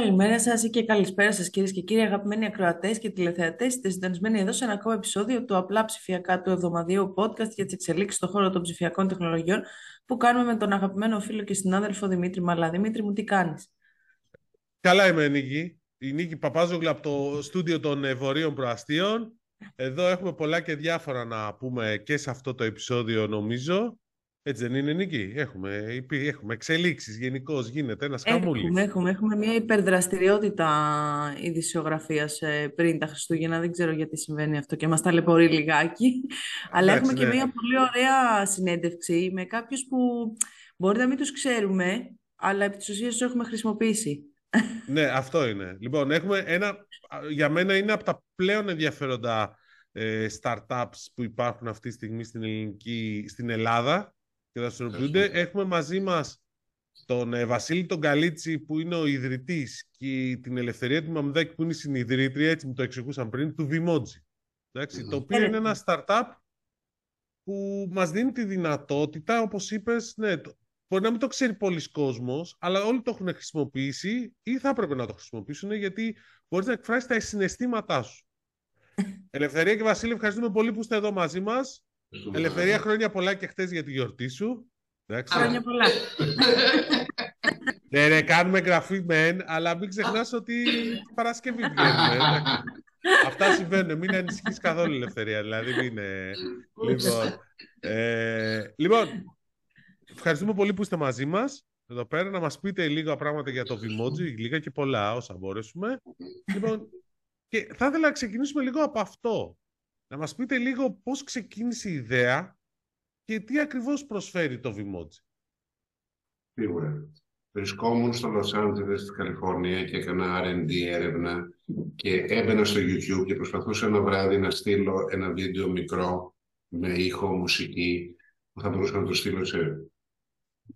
Καλημέρα σας ή και καλησπέρα σας, κυρίες και κύριοι, αγαπημένοι ακροατές και τηλεθεατές. Είστε συντονισμένοι εδώ σε ένα ακόμα επεισόδιο του Απλά Ψηφιακά του εβδομαδιαίου podcast για τις εξελίξεις στον χώρο των ψηφιακών τεχνολογιών που κάνουμε με τον αγαπημένο φίλο και συνάδελφο Δημήτρη Μαλά. Δημήτρη, μου τι κάνεις; Καλά είμαι, Νίκη. Η Νίκη Παπάζογλου από το στούντιο των Βορείων Προαστίων. Εδώ έχουμε πολλά και διάφορα να πούμε και σε αυτό το επεισόδιο, νομίζω. Έτσι δεν είναι, Νίκη; Έχουμε, έχουμε εξελίξεις γενικώς γίνεται ένας χαμούλης. Έχουμε, έχουμε, έχουμε μια υπερδραστηριότητα ειδησιογραφίας ε, πριν τα Χριστούγεννα. Δεν ξέρω γιατί συμβαίνει αυτό και μας ταλαιπωρεί λιγάκι. Αλλά έχουμε και ναι. μια πολύ ωραία συνέντευξη με κάποιους που μπορεί να μην τους ξέρουμε, αλλά επί της ουσίας τους έχουμε χρησιμοποιήσει. ναι, αυτό είναι. Λοιπόν, έχουμε ένα, για μένα είναι από τα πλέον ενδιαφέροντα ε, startups που υπάρχουν αυτή τη στιγμή στην, ελληνική, στην Ελλάδα και δραστηριοποιούνται. Έχουμε μαζί μας τον ε, Βασίλη τον Καλίτσι που είναι ο ιδρυτής και την Ελευθερία του Μαμδάκη που είναι η συνειδητρία, έτσι μου το εξηγούσαν πριν, του Vimoji. το οποίο είναι ένα startup που μας δίνει τη δυνατότητα, όπως είπες, ναι, μπορεί να μην το ξέρει πολλοί κόσμος, αλλά όλοι το έχουν χρησιμοποιήσει ή θα έπρεπε να το χρησιμοποιήσουν γιατί μπορείς να εκφράσεις τα συναισθήματά σου. Ελευθερία και Βασίλη, ευχαριστούμε πολύ που είστε εδώ μαζί μας. Ελευθερία, χρόνια πολλά και χθες για τη γιορτή σου. Χρόνια πολλά. ναι, ναι, κάνουμε γραφή μεν, αλλά μην ξεχνάς ότι Παρασκευή βγαίνουμε. Αυτά συμβαίνουν. Μην ανησυχείς καθόλου ελευθερία. Δηλαδή, μην είναι. Λοιπόν, ε, λοιπόν, ευχαριστούμε πολύ που είστε μαζί μας. Εδώ πέρα να μας πείτε λίγα πράγματα για το Vimoji, λίγα και πολλά όσα μπορέσουμε. Λοιπόν, και θα ήθελα να ξεκινήσουμε λίγο από αυτό να μας πείτε λίγο πώς ξεκίνησε η ιδέα και τι ακριβώς προσφέρει το Vimoji. Σίγουρα. Βρισκόμουν στο Los Angeles, στη Καλιφόρνια και έκανα R&D έρευνα και έμπαινα στο YouTube και προσπαθούσα ένα βράδυ να στείλω ένα βίντεο μικρό με ήχο, μουσική που θα μπορούσα να το στείλω σε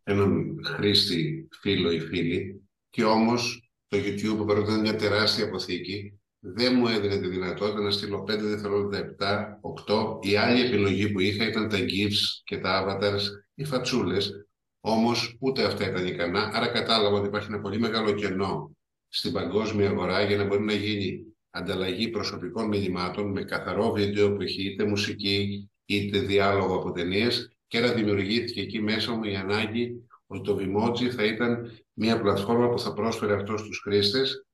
έναν χρήστη φίλο ή φίλη και όμως το YouTube παρότι ήταν μια τεράστια αποθήκη δεν μου έδινε τη δυνατότητα να στείλω 5 δευτερόλεπτα 7, 8. Η άλλη επιλογή που είχα ήταν τα GIFs και τα avatars, οι φατσούλες. Όμως ούτε αυτά ήταν ικανά, άρα κατάλαβα ότι υπάρχει ένα πολύ μεγάλο κενό στην παγκόσμια αγορά για να μπορεί να γίνει ανταλλαγή προσωπικών μηνυμάτων με καθαρό βίντεο που έχει είτε μουσική είτε διάλογο από ταινίες και να δημιουργήθηκε εκεί μέσα μου η ανάγκη ότι το Vimoji θα ήταν μια πλατφόρμα που θα πρόσφερε αυτό στους χρήστες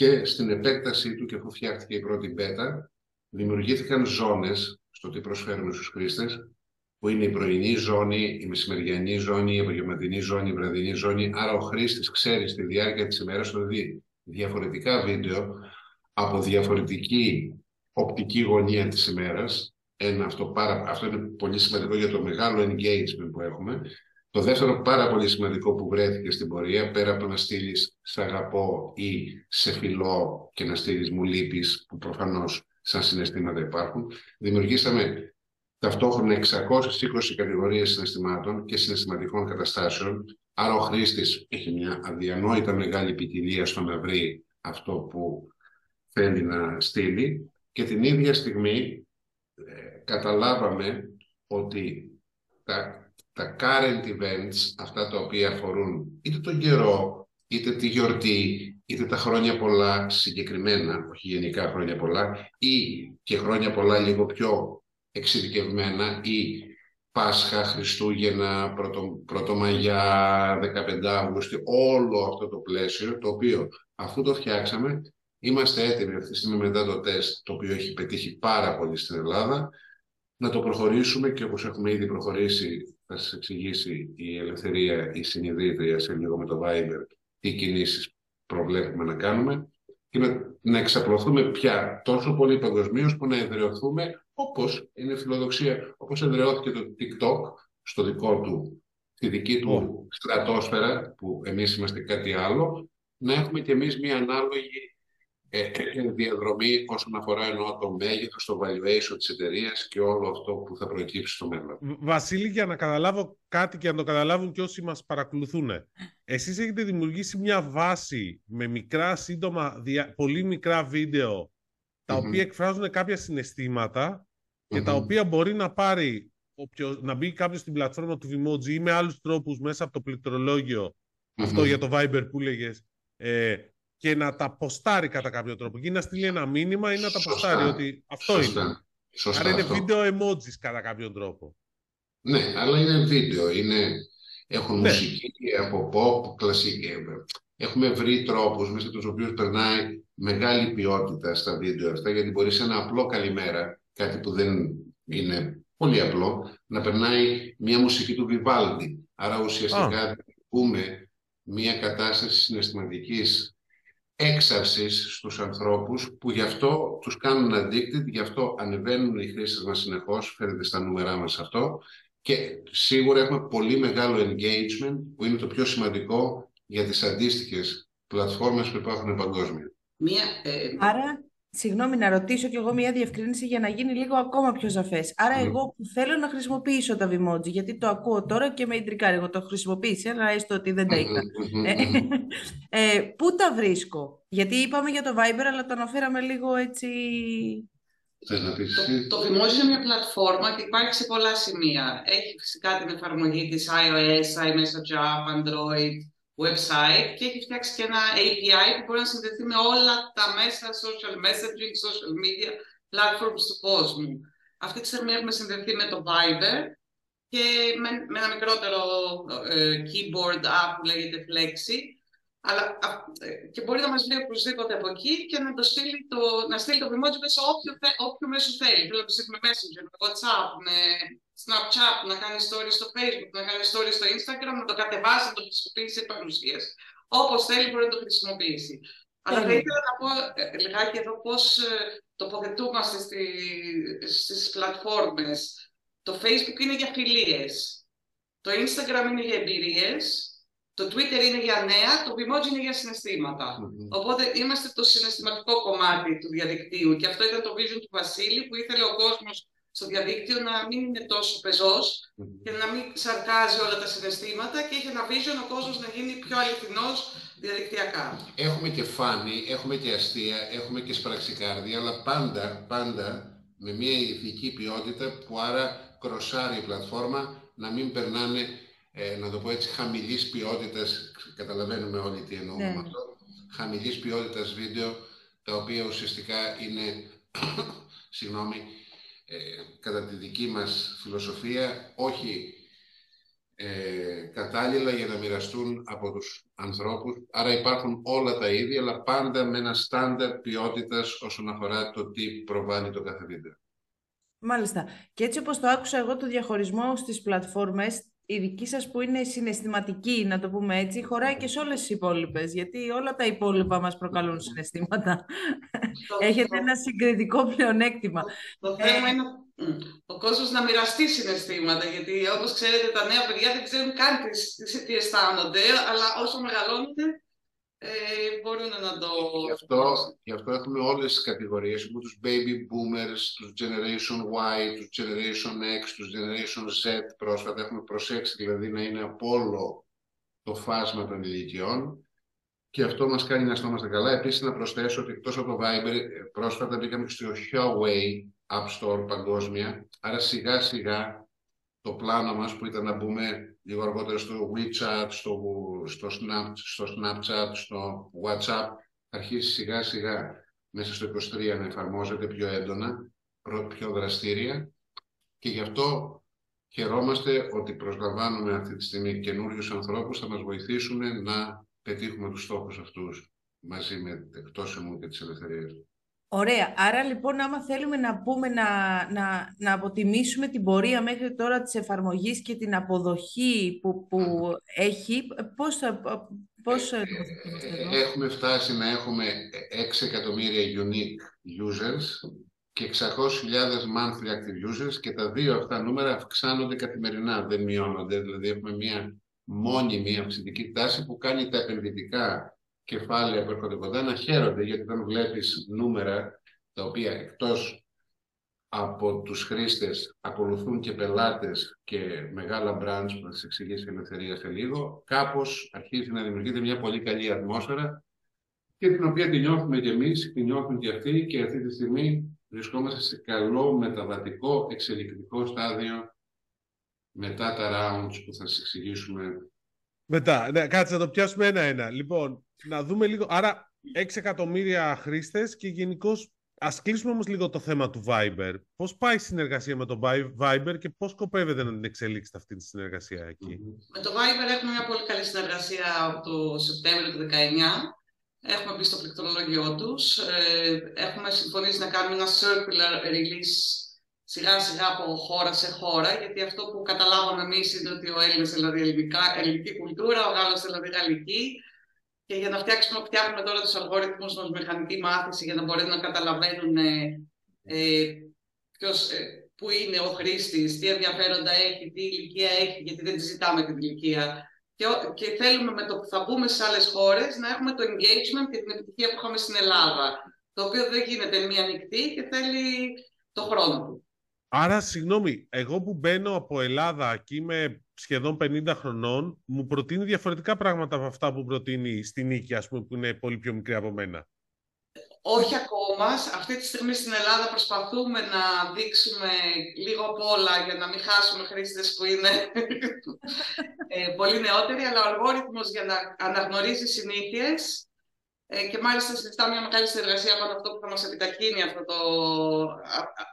και στην επέκτασή του και αφού φτιάχτηκε η πρώτη μπέτα, δημιουργήθηκαν ζώνες στο τι προσφέρουμε στους χρήστες, που είναι η πρωινή ζώνη, η μεσημεριανή ζώνη, η απογευματινή ζώνη, η βραδινή ζώνη. Άρα ο χρήστης ξέρει στη διάρκεια της ημέρας να δει διαφορετικά βίντεο από διαφορετική οπτική γωνία της ημέρας. Ένα, αυτό, πάρα, αυτό είναι πολύ σημαντικό για το μεγάλο engagement που έχουμε το δεύτερο πάρα πολύ σημαντικό που βρέθηκε στην πορεία, πέρα από να στείλεις σε αγαπώ ή σε φιλό και να στείλεις μου λείπεις, που προφανώς σαν συναισθήματα υπάρχουν, δημιουργήσαμε ταυτόχρονα 620 κατηγορίες συναισθημάτων και συναισθηματικών καταστάσεων. Άρα ο χρήστης έχει μια αδιανόητα μεγάλη ποικιλία στο να βρει αυτό που θέλει να στείλει και την ίδια στιγμή ε, καταλάβαμε ότι τα τα current events, αυτά τα οποία αφορούν είτε τον καιρό, είτε τη γιορτή, είτε τα χρόνια πολλά συγκεκριμένα, όχι γενικά χρόνια πολλά, ή και χρόνια πολλά λίγο πιο εξειδικευμένα, ή Πάσχα, Χριστούγεννα, Πρωτο, Πρωτομαγιά, 15 Αύγουστη, όλο αυτό το πλαίσιο, το οποίο αφού το φτιάξαμε, είμαστε έτοιμοι αυτή τη στιγμή μετά το τεστ, το οποίο έχει πετύχει πάρα πολύ στην Ελλάδα, να το προχωρήσουμε και όπως έχουμε ήδη προχωρήσει θα σας εξηγήσει η Ελευθερία, η συνειδήτρια σε λίγο με το Viber, τι κινήσεις προβλέπουμε να κάνουμε. Και να, να εξαπλωθούμε πια τόσο πολύ παγκοσμίως που να εδραιωθούμε όπως είναι φιλοδοξία, όπως εδραιώθηκε το TikTok στο δικό του, στη δική του στρατόσφαιρα, που εμείς είμαστε κάτι άλλο, να έχουμε κι εμείς μια ανάλογη ε, ε, διαδρομή όσον αφορά εννοώ το μέγεθος, το valuation της εταιρείας και όλο αυτό που θα προκύψει στο μέλλον. Βασίλη, για να καταλάβω κάτι και να το καταλάβουν και όσοι μας παρακολουθούν. Εσείς έχετε δημιουργήσει μια βάση με μικρά, σύντομα, πολύ μικρά βίντεο τα οποία εκφράζουν κάποια και τα οποία μπορεί να πάρει να μπει κάποιος στην πλατφόρμα του Vimoji ή με άλλους τρόπους μέσα από το πληκτρολόγιο αυτό για το Viber που έλεγε. Ε, και να τα ποστάρει κατά κάποιο τρόπο. Ή να στείλει ένα μήνυμα ή να τα ποστάρει ότι αυτό Σωστά. είναι. Σωστά Άρα είναι αυτό. βίντεο emojis κατά κάποιον τρόπο. Ναι, αλλά είναι βίντεο. Είναι... Έχουν Ναι. μουσική από pop, κλασική. Έχουμε βρει τρόπους μέσα τους οποίους περνάει μεγάλη ποιότητα στα βίντεο αυτά, γιατί μπορεί σε ένα απλό καλημέρα, κάτι που δεν είναι πολύ απλό, να περνάει μια μουσική του Βιβάλντι. Άρα ουσιαστικά δημιουργούμε μια κατάσταση συναισθηματικής έξαρσης στους ανθρώπους που γι' αυτό τους κάνουν addicted, γι' αυτό ανεβαίνουν οι χρήστες μας συνεχώς, φαίνεται στα νούμερά μας αυτό και σίγουρα έχουμε πολύ μεγάλο engagement που είναι το πιο σημαντικό για τις αντίστοιχες πλατφόρμες που υπάρχουν παγκόσμια. Μία, ε, Άρα, συγγνώμη να ρωτήσω κι εγώ μια διευκρίνηση για να γίνει λίγο ακόμα πιο σαφές. Άρα, Μμμ. εγώ που θέλω να χρησιμοποιήσω τα Vimoji, γιατί το ακούω τώρα και με ιντρικάρει, εγώ το έχω χρησιμοποιήσει, αλλά έστω ότι δεν τα είχα. Ε, ε, πού τα βρίσκω, γιατί είπαμε για το Viber, αλλά το αναφέραμε λίγο έτσι... Θες να πεις Το, εσύ; το Vimoji είναι μια πλατφόρμα και υπάρχει σε πολλά σημεία. Έχει φυσικά την εφαρμογή της iOS, iMessage App, Android, website και έχει φτιάξει και ένα API που μπορεί να συνδεθεί με όλα τα μέσα social messaging, social media platforms του κόσμου. Αυτή τη στιγμή έχουμε συνδεθεί με το Viber και με, με ένα μικρότερο ε, keyboard app που λέγεται Flexi. Αλλά, α, ε, και μπορεί να μας βρει οπωσδήποτε από εκεί και να, το στείλει το, να στείλει το Vimoji μέσα σε όποιο, θε- όποιο μέσο θέλει. Θέλω να το στείλει με Messenger, με WhatsApp, με Snapchat, να κάνει stories στο Facebook, να κάνει stories στο Instagram, να το κατεβάσει, να το χρησιμοποιήσει σε παρουσίες. Όπως θέλει μπορεί να το χρησιμοποιήσει. Αλλά θα Τέλεια. ήθελα να πω ε, λιγάκι εδώ πώς ε, τοποθετούμαστε στη, στις πλατφόρμες. Το Facebook είναι για φιλίες. Το Instagram είναι για εμπειρίες. Το Twitter είναι για νέα. Το Vimoji είναι για συναισθήματα. Μμμ. Οπότε είμαστε το συναισθηματικό κομμάτι του διαδικτύου και αυτό ήταν το vision του Βασίλη που ήθελε ο κόσμος στο διαδίκτυο να μην είναι τόσο πεζός και να μην σαρκάζει όλα τα συναισθήματα και είχε ένα vision ο κόσμος να γίνει πιο αληθινός διαδικτυακά. Έχουμε και φάνη, έχουμε και αστεία, έχουμε και σπραξικάρδια, αλλά πάντα, πάντα με μια ηθική ποιότητα που άρα κροσάρει η πλατφόρμα να μην περνάνε, ε, να το πω έτσι, χαμηλής ποιότητας, καταλαβαίνουμε όλοι τι εννοούμε Ναι. με αυτό, χαμηλής ποιότητας βίντεο, τα οποία ουσιαστικά είναι, συγγνώμη, ε, κατά τη δική μας φιλοσοφία, όχι ε, κατάλληλα για να μοιραστούν από τους ανθρώπους. Άρα υπάρχουν όλα τα ίδια, αλλά πάντα με ένα στάνταρ ποιότητας όσον αφορά το τι προβάλλει το κάθε βίντεο. Μάλιστα. Και έτσι όπως το άκουσα εγώ το διαχωρισμό στις πλατφόρμες, η δική σας που είναι συναισθηματική, να το πούμε έτσι, χωράει και σε όλες τις υπόλοιπες, γιατί όλα τα υπόλοιπα μας προκαλούν συναισθήματα. Το- Έχετε το- ένα συγκριτικό πλεονέκτημα. Το θέμα είναι μ, ο κόσμος να μοιραστεί συναισθήματα. Γιατί όπως ξέρετε, τα νέα παιδιά δεν ξέρουν καν τι, τι, τι αισθάνονται, αλλά όσο μεγαλώνουν ε, μπορούν να το. Γι' αυτό, γι' αυτό έχουμε όλες τις κατηγορίες, έχουμε τους baby boomers, τους generation Y, τους generation X, τους generation Z πρόσφατα. Έχουμε προσέξει δηλαδή να είναι από όλο το φάσμα των ηλικιών και αυτό μας κάνει να αισθανόμαστε καλά. Επίσης να προσθέσω ότι εκτός από το Viber ε, πρόσφατα μπήκαμε και στο Huawei App Store παγκόσμια, άρα σιγά σιγά το πλάνο μας που ήταν να μπούμε λίγο αργότερα στο WeChat, στο, στο, Snap, στο Snapchat, στο WhatsApp, θα αρχίσει σιγά σιγά μέσα στο 23 να εφαρμόζεται πιο έντονα, προ- πιο δραστήρια και γι' αυτό χαιρόμαστε ότι προσλαμβάνουμε αυτή τη στιγμή καινούριους ανθρώπους θα μας βοηθήσουν να πετύχουμε τους στόχους αυτούς μαζί με εκτός εμού και τις ελευθερίες. Ωραία. Άρα λοιπόν, άμα θέλουμε να πούμε να, να, να αποτιμήσουμε την πορεία μέχρι τώρα της εφαρμογής και την αποδοχή που, που έχει, πώς, θα- πώς ε, τοποθετούμαστε εδώ; Έχουμε φτάσει να έχουμε 6 εκατομμύρια unique users και 600.000 monthly active users και τα δύο αυτά νούμερα αυξάνονται καθημερινά, δεν μειώνονται. Δηλαδή έχουμε μια μόνιμη αυξητική τάση που κάνει τα επενδυτικά κεφάλαια που έρχονται κοντά να χαίρονται γιατί όταν βλέπεις νούμερα τα οποία εκτός από τους χρήστες ακολουθούν και πελάτες και μεγάλα brands που θα σας εξηγήσει η Ελευθερία σε λίγο, κάπως αρχίζει να δημιουργείται μια πολύ καλή ατμόσφαιρα και την οποία τη νιώθουμε και εμείς, τη νιώθουν και αυτοί και αυτή τη στιγμή βρισκόμαστε σε καλό μεταβατικό εξελικτικό στάδιο μετά τα rounds που θα σας εξηγήσουμε. Μετά, ναι, κάτσε να το πιάσουμε ένα-ένα. Λοιπόν, να δούμε λίγο. Άρα, 6 εκατομμύρια χρήστες και γενικώς ας κλείσουμε όμως λίγο το θέμα του Viber. Πώς πάει η συνεργασία με το Viber και πώς σκοπεύετε να την εξελίξετε αυτή τη συνεργασία εκεί; Με το Viber έχουμε μια πολύ καλή συνεργασία από το Σεπτέμβριο του 2019. Έχουμε μπει στο πληκτρολόγιο τους. Ε, έχουμε συμφωνήσει να κάνουμε ένα circular release σιγά σιγά από χώρα σε χώρα, γιατί αυτό που καταλάβαμε εμείς είναι ότι ο Έλληνας δηλαδή ελληνικά, ελληνική κουλτούρα, ο Γάλλος δηλαδή γαλλική, και για να φτιάξουμε, φτιάχνουμε τώρα τους αλγόριθμους μας μηχανική μάθηση για να μπορούν να καταλαβαίνουν ε, ε, ποιος, ε, πού είναι ο χρήστης, τι ενδιαφέροντα έχει, τι ηλικία έχει, γιατί δεν τη ζητάμε την ηλικία. Και, και θέλουμε με το που θα μπούμε σε άλλες χώρες να έχουμε το engagement και την επιτυχία που είχαμε στην Ελλάδα, το οποίο δεν γίνεται μία νυχτή και θέλει το χρόνο του. Άρα, συγγνώμη, εγώ που μπαίνω από Ελλάδα και είμαι σχεδόν 50 χρονών, μου προτείνει διαφορετικά πράγματα από αυτά που προτείνει στην Νίκη, ας πούμε, που είναι πολύ πιο μικρή από μένα. Όχι ακόμα. Αυτή τη στιγμή στην Ελλάδα προσπαθούμε να δείξουμε λίγο από όλα για να μην χάσουμε χρήστες που είναι ε, πολύ νεότεροι, αλλά ο αλγόριθμος για να αναγνωρίζεις συνήθειες ε, και μάλιστα συζητάμε μια μεγάλη συνεργασία από αυτό που θα μας επιτακίνει αυτό το,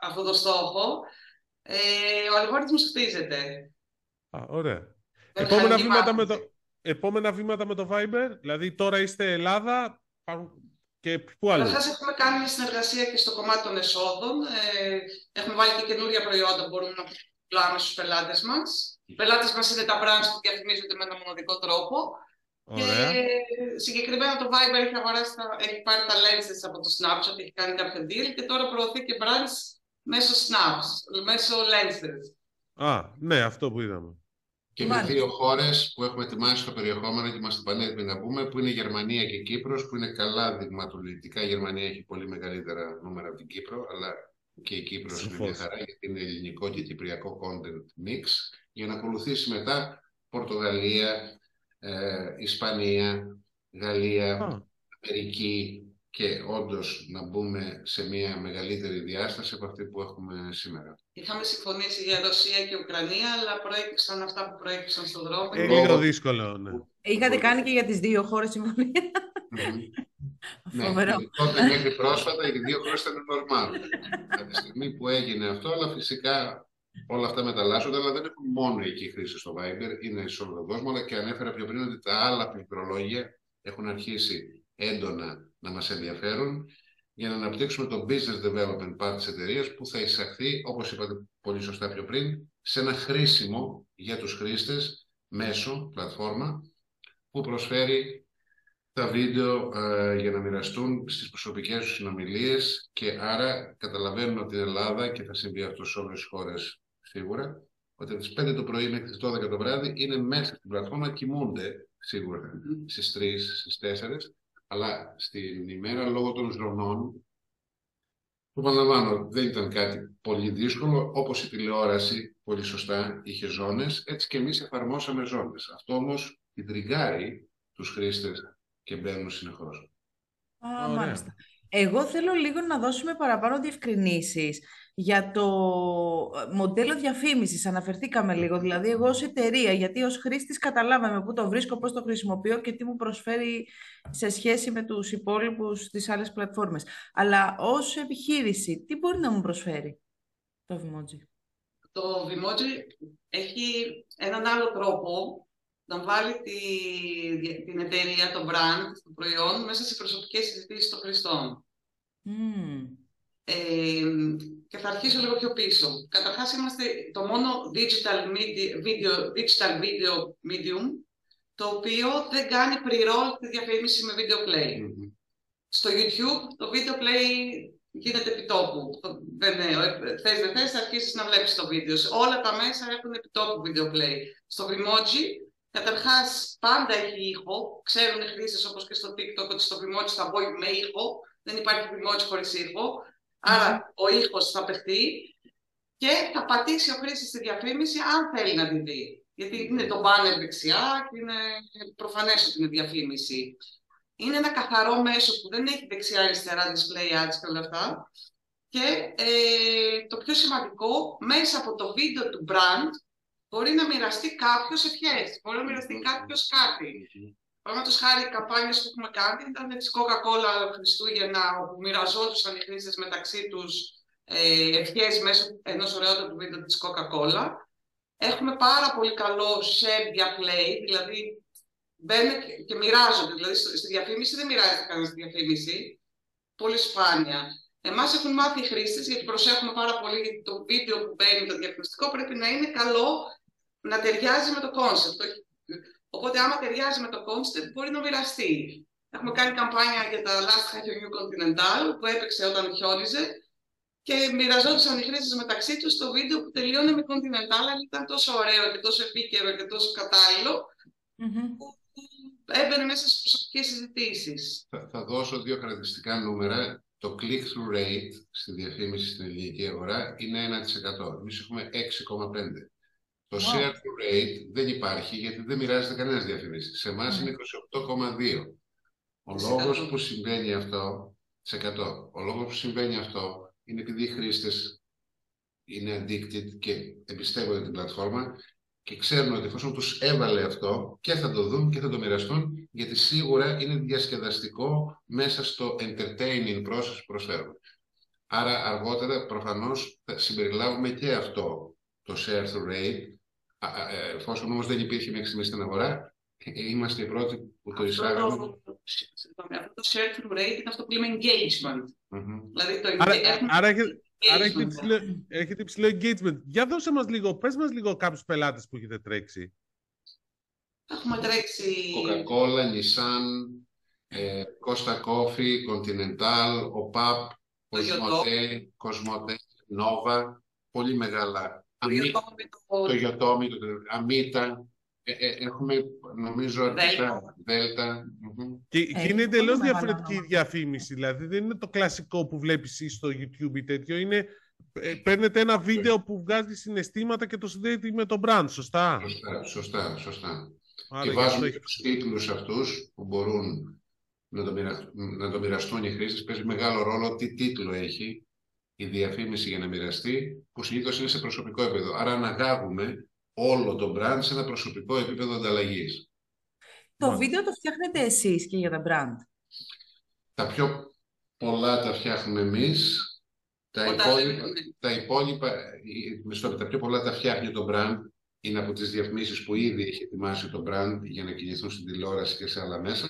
αυτό το στόχο. Ε, ο αλγόριθμος χτίζεται. Α, ωραία. Επόμενα βήματα, με το, επόμενα βήματα με το Viber, δηλαδή τώρα είστε Ελλάδα και πού άλλο. Καταρχάς έχουμε κάνει μια συνεργασία και στο κομμάτι των εσόδων. Ε, έχουμε βάλει και καινούργια προϊόντα που μπορούμε να πουλάμε στους πελάτες μας. Οι πελάτες μας είναι τα brands που διαφημίζονται με ένα μοναδικό τρόπο. Ωραία. Και συγκεκριμένα το Viber έχει, αγοράσει, έχει πάρει τα lenses από το Snapchat, έχει κάνει κάποιο deal και τώρα προωθεί και brands μέσω Snaps, μέσω lenses. Α, ναι, αυτό που είδαμε. Και με δύο χώρες που έχουμε ετοιμάσει το περιεχόμενο και είμαστε πανέτοιμοι να πούμε, που είναι Γερμανία και Κύπρος, που είναι καλά δειγματοληπτικά. Η Γερμανία έχει πολύ μεγαλύτερα νούμερα από την Κύπρο, αλλά και η Κύπρος είναι μια χαρά, γιατί είναι ελληνικό και κυπριακό content mix, για να ακολουθήσει μετά Πορτογαλία, ε, Ισπανία, Γαλλία, Αμερική και όντως να μπούμε σε μια μεγαλύτερη διάσταση από αυτή που έχουμε σήμερα. Είχαμε συμφωνήσει για Ρωσία και Ουκρανία, αλλά προέκυψαν αυτά που προέκυψαν στον δρόμο. Είναι λίγο δύσκολο, ναι. Είχατε κάνει και για τις δύο χώρες συμφωνία. Ναι, τότε μέχρι πρόσφατα οι δύο χώρες ήταν normal. Από τη στιγμή που έγινε αυτό, αλλά φυσικά όλα αυτά μεταλλάσσονται, αλλά δεν έχουν μόνο εκεί χρήση στο Viber, είναι σε όλο τον κόσμο, αλλά και ανέφερα πιο πριν ότι τα άλλα πληκτρολόγια έχουν αρχίσει έντονα να μας ενδιαφέρουν για να αναπτύξουμε το business development part της εταιρείας που θα εισαχθεί, όπως είπατε πολύ σωστά πιο πριν, σε ένα χρήσιμο για τους χρήστες μέσο, πλατφόρμα, που προσφέρει τα βίντεο ε, για να μοιραστούν στις προσωπικές τους συνομιλίες και άρα καταλαβαίνουν ότι η Ελλάδα και θα συμβεί αυτό σε όλες τις χώρες σίγουρα, ότι από τις 5 το πρωί μέχρι τις 12 το βράδυ είναι μέσα στην πλατφόρμα, κοιμούνται σίγουρα στις 3, στις 4, αλλά στην ημέρα λόγω των ζωνών, το παραλαμβάνω, δεν ήταν κάτι πολύ δύσκολο, όπως η τηλεόραση πολύ σωστά είχε ζώνες, έτσι και εμείς εφαρμόσαμε ζώνες. Αυτό όμως τριγκάρει τους χρήστες και μπαίνουν συνεχώς. Α, μάλιστα. Εγώ θέλω λίγο να δώσουμε παραπάνω διευκρινήσεις για το ε, μοντέλο διαφήμισης. Αναφερθήκαμε λίγο, δηλαδή εγώ ως εταιρεία, γιατί ως χρήστης καταλάβαμε πού το βρίσκω, πώς το χρησιμοποιώ και τι μου προσφέρει σε σχέση με τους υπόλοιπους στις άλλες πλατφόρμες. Αλλά ως επιχείρηση, τι μπορεί να μου προσφέρει το Vimoji; Το Vimoji έχει έναν άλλο τρόπο να βάλει τη, την εταιρεία, το brand, το προϊόν μέσα σε προσωπικές συζητήσεις των χρηστών. Mm. Ε, και θα αρχίσω λίγο πιο πίσω. Καταρχάς είμαστε το μόνο digital video, digital video medium το οποίο δεν κάνει pre-roll τη διαφήμιση με video play. Mm-hmm. Στο YouTube το video play γίνεται επιτόπου. Δεν, ε, θες δεν θες, θα αρχίσεις να βλέπεις το βίντεο. Όλα τα μέσα έχουν επιτόπου video play. Στο Vimoji Καταρχάς, πάντα έχει ήχο. Ξέρουν οι χρήστες όπως και στο TikTok ότι στο Vimoji θα μπω με ήχο. Δεν υπάρχει Vimoji χωρίς ήχο. Άρα ο ήχος θα παιχτεί και θα πατήσει ο χρήστης τη διαφήμιση αν θέλει να τη δει. Γιατί είναι το banner δεξιά και είναι προφανές ότι είναι διαφήμιση. Είναι ένα καθαρό μέσο που δεν έχει δεξιά-αριστερά display ads και όλα αυτά. Και ε, το πιο σημαντικό, μέσα από το βίντεο του brand, μπορεί να μοιραστεί κάποιος ευχές, μπορεί να μοιραστεί κάποιος κάτι. Παραδείγματος χάρη, οι καμπάνιε που έχουμε κάνει ήταν της Coca-Cola Χριστούγεννα, όπου μοιραζόντουσαν οι χρήστες μεταξύ τους ε, ευχές μέσω ενός ωραιότατου βίντεο της Coca-Cola. Έχουμε πάρα πολύ καλό share via play, δηλαδή μπαίνουν και μοιράζονται. Δηλαδή στη διαφήμιση δεν μοιράζεται κανένας στη διαφήμιση. Πολύ σπάνια. Εμάς έχουν μάθει οι χρήστες, γιατί προσέχουμε πάρα πολύ γιατί το βίντεο που μπαίνει, το διαφημιστικό, πρέπει να είναι καλό να ταιριάζει με το concept. Οπότε, άμα ταιριάζει με το concept, μπορεί να μοιραστεί. Έχουμε κάνει καμπάνια για τα Last High New Continental, που έπαιξε όταν χιόνιζε και μοιραζόντουσαν οι χρήστες μεταξύ τους το βίντεο που τελειώνει με Continental, αλλά ήταν τόσο ωραίο και τόσο επίκαιρο και τόσο κατάλληλο, mm-hmm. που έμπαινε μέσα στις προσωπικές συζητήσεις. Θα, θα δώσω δύο χαρακτηριστικά νούμερα. Το click-through rate στη διαφήμιση στην ελληνική αγορά είναι 1%. Εμείς έχουμε 6,5%. Το wow. share rate δεν υπάρχει γιατί δεν μοιράζεται κανένας διαφήμιση. Σε εμάς mm. είναι 28,2. Ο λόγος που συμβαίνει αυτό, σε 100, ο λόγος που συμβαίνει αυτό είναι επειδή οι χρήστες είναι addicted και εμπιστεύονται την πλατφόρμα και ξέρουν ότι εφόσον τους έβαλε αυτό και θα το δουν και θα το μοιραστούν γιατί σίγουρα είναι διασκεδαστικό μέσα στο entertaining process που προσφέρουμε. Άρα αργότερα προφανώς θα συμπεριλάβουμε και αυτό το share through rate ε, εφόσον όμως δεν υπήρχε μέχρι στιγμής στην αγορά είμαστε οι πρώτοι που το εισάγαμε. Αυτό το share through rate είναι αυτό που λέμε engagement. Δηλαδή το άρα, άρα, Άρα έχετε υψηλό, έχετε υψηλό engagement. Για δώσε μας λίγο, πες μας λίγο κάποιους πελάτες που έχετε τρέξει. Έχουμε τρέξει... Coca-Cola, Nissan, ε, Costa Coffee, Continental, OPAP, Cosmote, Cosmote, Nova, πολύ μεγάλα. Το Yotomi, το Amita, ε, ε, έχουμε νομίζω αρκετά Δέλτα. Και, και είναι εντελώς διαφορετική η διαφήμιση. Δηλαδή δεν είναι το κλασικό που βλέπεις στο YouTube ή τέτοιο. Είναι, ε, παίρνετε ένα βίντεο που βγάζει συναισθήματα και το συνδέεται με το brand, σωστά; Σωστά, σωστά. σωστά. Άρα, και βάζουμε και τους τίτλους αυτούς που μπορούν να το, να το μοιραστούν οι χρήστες. Παίζει μεγάλο ρόλο τι τίτλο έχει η διαφήμιση για να μοιραστεί, που συνήθως είναι σε προσωπικό επίπεδο. Άρα αναγάγουμε όλο το brand σε ένα προσωπικό επίπεδο ανταλλαγής. Το βίντεο το φτιάχνετε εσείς και για τα brand; Τα πιο πολλά τα φτιάχνουμε εμείς. Τα υπόλοιπα, τα υπόλοιπα, τα πιο πολλά τα φτιάχνει το brand. Είναι από τις διαφημίσεις που ήδη έχει ετοιμάσει το brand για να κινηθούν στην τηλεόραση και σε άλλα μέσα.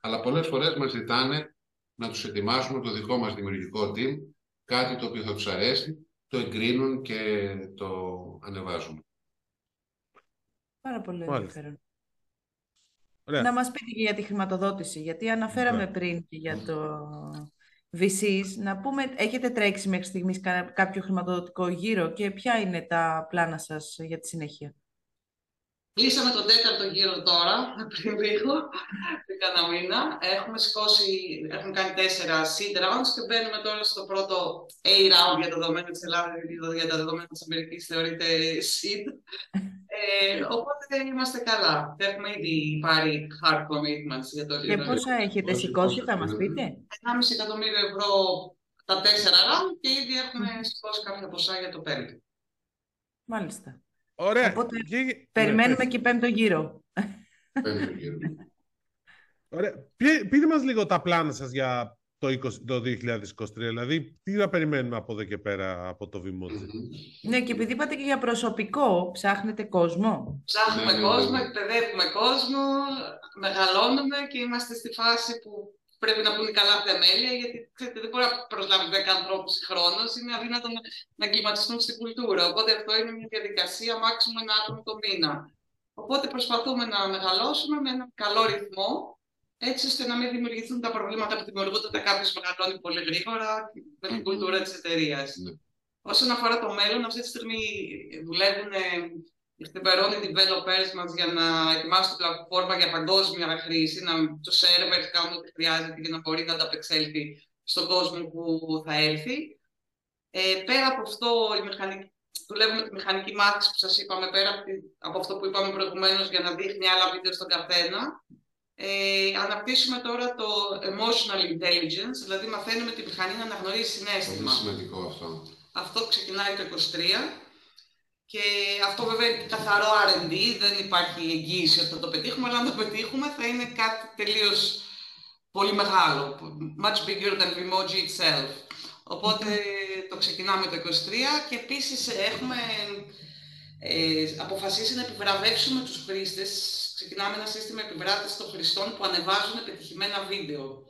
Αλλά πολλές φορές μας ζητάνε να τους ετοιμάσουμε το δικό μας δημιουργικό team, κάτι το οποίο θα τους αρέσει, το εγκρίνουν και το ανεβάζουμε. Πάρα πολύ ενδιαφέρον. Να μας πείτε και για τη χρηματοδότηση, γιατί αναφέραμε πριν και για το VCs. Να πούμε, έχετε τρέξει μέχρι στιγμής κάποιο χρηματοδοτικό γύρο και ποια είναι τα πλάνα σας για τη συνέχεια; Κλείσαμε τον τέταρτο γύρο τώρα, πριν λίγο, πριν κανένα μήνα. Έχουμε σηκώσει, έχουμε κάνει τέσσερα seed rounds και μπαίνουμε τώρα στο πρώτο A round για τα δεδομένα της Ελλάδας, για τα δεδομένα της Αμερικής θεωρείται seed. Ε, οπότε είμαστε καλά. Έχουμε ήδη πάρει hard commitments για το Και πόσα έχετε σηκώσει, θα μας πείτε; 1,5 εκατομμύριο ευρώ τα τέσσερα round και ήδη έχουμε σηκώσει κάποια ποσά για το πέμπτο. Μάλιστα. Ωραία. Οπότε περιμένουμε και πέμπτο γύρο. Πέμπτο γύρο. Ωραία. Πείτε μας λίγο τα πλάνα σας για το, 20, το 2023, δηλαδή τι να περιμένουμε από εδώ και πέρα από το Vimoji. Ναι, και επειδή είπατε και για προσωπικό, ψάχνετε κόσμο. Ψάχνουμε ναι, ναι, κόσμο, ναι. εκπαιδεύουμε κόσμο, μεγαλώνουμε και είμαστε στη φάση που πρέπει να μπουν καλά θεμέλια, γιατί ξέρετε, δεν μπορεί να προσλάβεις 10 ανθρώπους συγχρόνω, είναι αδύνατο να, να εγκληματιστούν στην κουλτούρα. Οπότε αυτό είναι μια διαδικασία μάξιμο ένα άτομο το μήνα. Οπότε προσπαθούμε να μεγαλώσουμε με έναν καλό ρυθμό, έτσι ώστε να μην δημιουργηθούν τα προβλήματα που δημιουργούνται όταν κάποιος μεγαλώνει πολύ γρήγορα με την κουλτούρα της εταιρείας. Ναι. Όσον αφορά το μέλλον, αυτή τη στιγμή δουλεύουν οι developers μας για να ετοιμάσουν την πλατφόρμα για παγκόσμια χρήση, να το server κάνουν ό,τι χρειάζεται για να μπορεί να ανταπεξέλθει στον κόσμο που θα έρθει. Ε, πέρα από αυτό, η μηχανική, δουλεύουμε τη μηχανική μάθηση που σας είπαμε, πέρα από αυτό που είπαμε προηγουμένως για να δείχνει άλλα βίντεο στον καθένα. Ε, αναπτύσσουμε τώρα το emotional intelligence, δηλαδή μαθαίνουμε τη μηχανή να αναγνωρίσει συνέστημα. Πολύ σημαντικό αυτό. Αυτό ξεκινάει το 23 Και αυτό βέβαια είναι καθαρό R&D, δεν υπάρχει εγγύηση ότι θα το πετύχουμε, αλλά αν το πετύχουμε θα είναι κάτι τελείως πολύ μεγάλο. Much bigger than the emoji itself. Οπότε το ξεκινάμε το 23 και επίσης έχουμε ε, αποφασίσει να επιβραβεύσουμε τους χρήστες. Ξεκινάμε ένα σύστημα επιβράτησης των χρηστών που ανεβάζουν πετυχημένα βίντεο.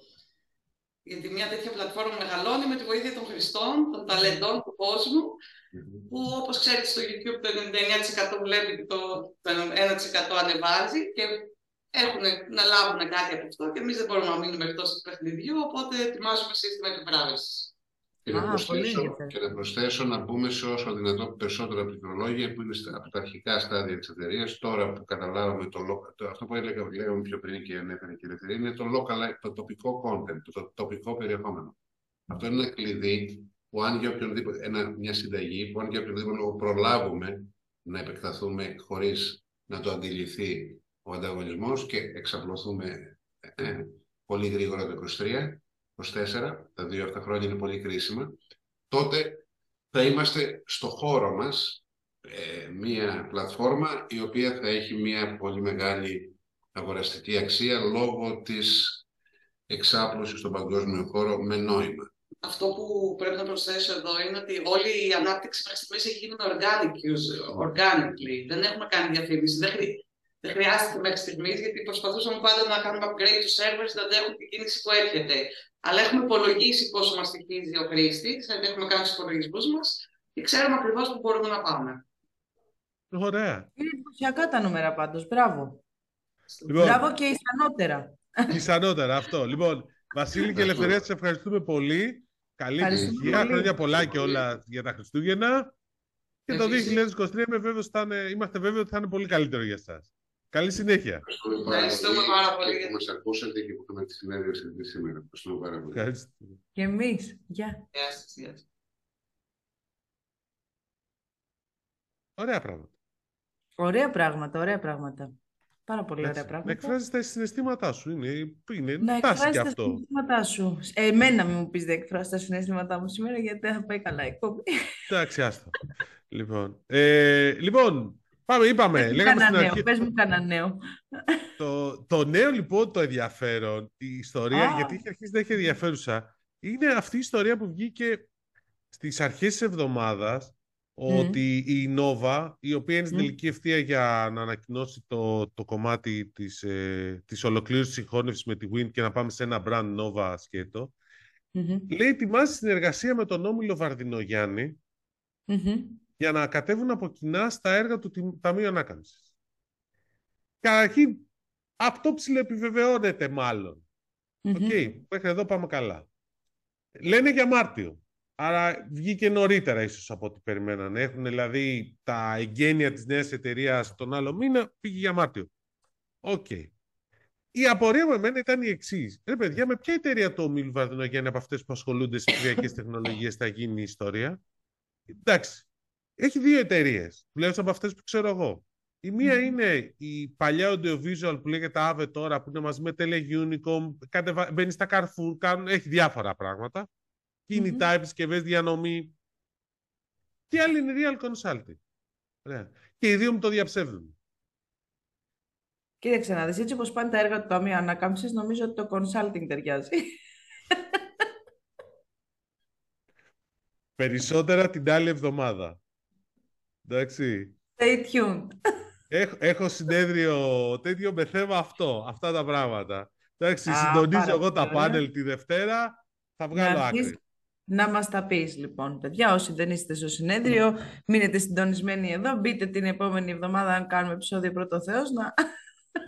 Γιατί μια τέτοια πλατφόρμα μεγαλώνει με τη βοήθεια των χρηστών, των ταλεντών του κόσμου, που όπως ξέρετε στο YouTube το 99% βλέπει και το 1% ανεβάζει και έχουν να λάβουν κάτι από αυτό και εμείς δεν μπορούμε να μείνουμε εκτός του παιχνιδιού, οπότε ετοιμάζουμε σύστημα επιβράβευσης. Και, να προσθέσω, και να προσθέσω να μπούμε σε όσο δυνατόν περισσότερα πληκτρολόγια που είναι από τα αρχικά στάδια της εταιρείας. Τώρα που καταλάβαμε το, το, αυτό που έλεγα, λέγαμε πιο πριν και ανέφερε η Ελευθερία, είναι το, local, το τοπικό content, το, τοπικό περιεχόμενο. Αυτό είναι ένα κλειδί που αν για οποιονδήποτε, ένα, μια συνταγή που αν για οποιονδήποτε λόγο προλάβουμε να επεκταθούμε χωρίς να το αντιληφθεί ο ανταγωνισμός και εξαπλωθούμε ε, πολύ γρήγορα το 23, 24, τα δύο αυτά χρόνια είναι πολύ κρίσιμα, τότε θα είμαστε στο χώρο μας ε, μία πλατφόρμα η οποία θα έχει μία πολύ μεγάλη αγοραστική αξία λόγω της εξάπλωσης στον παγκόσμιο χώρο με νόημα. Αυτό που πρέπει να προσθέσω εδώ είναι ότι όλη η ανάπτυξη μέχρι στιγμής έχει γίνει με organic use, organically. Δεν έχουμε κάνει διαφήμιση. Δεν, δεν χρειάστηκε μέχρι στιγμής γιατί προσπαθούσαμε πάντα να κάνουμε upgrade του servers να αντέχουν την κίνηση που έρχεται. Αλλά έχουμε υπολογίσει πόσο μας στοιχίζει ο χρήστης, γιατί έχουμε κάνει τους υπολογισμούς μας και ξέρουμε ακριβώς πού μπορούμε να πάμε. Ωραία. Είναι εντυπωσιακά τα νούμερα πάντως. Μπράβο. Λοιπόν, Μπράβο και ισανότερα. Ισανότερα, αυτό. Λοιπόν, Βασίλη και Ελευθερία, σας ευχαριστούμε πολύ. Καλή επιτυχία. Χρόνια πολλά και όλα για τα Χριστούγεννα. Και το 2023 είμαστε βέβαιοι ότι θα είναι πολύ καλύτερο για εσάς. Καλή συνέχεια. Ευχαριστούμε πάρα πολύ. Και μας ακούσατε και που είχαμε τη συνέδριαση σήμερα. Ευχαριστούμε πάρα πολύ. Ευχαριστούμε. Και εμείς. Γεια. Γεια σας. Γεια σας. Ωραία πράγματα. Ωραία πράγματα, ωραία πράγματα. Πάρα πολύ ωραία πράγματα. Να εκφράζεις τα συναισθήματά σου. Είναι, είναι να τάση και αυτό. τα συναισθήματά σου. Εμένα μην μου πεις δεν εκφράζεις τα συναισθήματά μου σήμερα γιατί δεν θα πάει καλά η κόμπη. Εντάξει, άστο. λοιπόν, ε, λοιπόν, Πάμε, είπαμε. Πες λέγαμε στην αρχή... Πες μου κανένα νέο. Το, το νέο λοιπόν το ενδιαφέρον, η ιστορία, γιατί έχει αρχίσει να έχει ενδιαφέρουσα, είναι αυτή η ιστορία που βγήκε στις αρχές της εβδομάδας, ότι η Nova, η οποία είναι στην τελική ευθεία για να ανακοινώσει το, το κομμάτι της, ε, της ολοκλήρωσης συγχώνευσης με τη Wind και να πάμε σε ένα brand Nova σκέτο, mm-hmm. λέει ετοιμάζει συνεργασία με τον Όμιλο Βαρδινογιάννη για να κατέβουν από κοινά στα έργα του Ταμείου Ανάκαμψης. Καταρχήν, αυτό ψιλοεπιβεβαιώνεται μάλλον. OK, okay, μέχρι εδώ πάμε καλά. Λένε για Μάρτιο. Άρα βγήκε νωρίτερα ίσως από ό,τι περιμένανε. Έχουν δηλαδή τα εγκαίνια της νέας εταιρείας τον άλλο μήνα, πήγε για Μάρτιο. OK. Okay. Η απορία με εμένα ήταν η εξής. Ρε παιδιά, με ποια εταιρεία το ομίλου Βαρδινογέννη από αυτές που ασχολούνται στις ψηφιακές τεχνολογίες θα γίνει η ιστορία; Εντάξει. Έχει δύο εταιρείες, τουλάχιστον από αυτές που ξέρω εγώ. Η μία είναι η παλιά audiovisual που λέγεται AVE τώρα, που είναι μαζί με Teleunicom, κατεβα... μπαίνει στα Carrefour, κάνουν... έχει διάφορα πράγματα. Κινητά, mm-hmm. επισκευέ, διανομή. Και άλλη είναι Real Consulting. Ωραία. Και οι δύο μου το διαψεύδουν. Κοίταξε να δεις, έτσι όπως πάνε τα έργα του Ταμείου Ανάκαμψης, νομίζω ότι το consulting ταιριάζει. Περισσότερα την άλλη εβδομάδα. Εντάξει. Stay tuned. Έχω, έχω συνέδριο τέτοιο με θέμα αυτό, αυτά τα πράγματα. Εντάξει, συντονίζω εγώ τα πάνελ τη Δευτέρα, θα βγάλω άκρη. Να μας τα πεις λοιπόν, παιδιά, όσοι δεν είστε στο συνέδριο, μείνετε συντονισμένοι εδώ, μπείτε την επόμενη εβδομάδα αν κάνουμε επεισόδιο πρώτο Θεός να...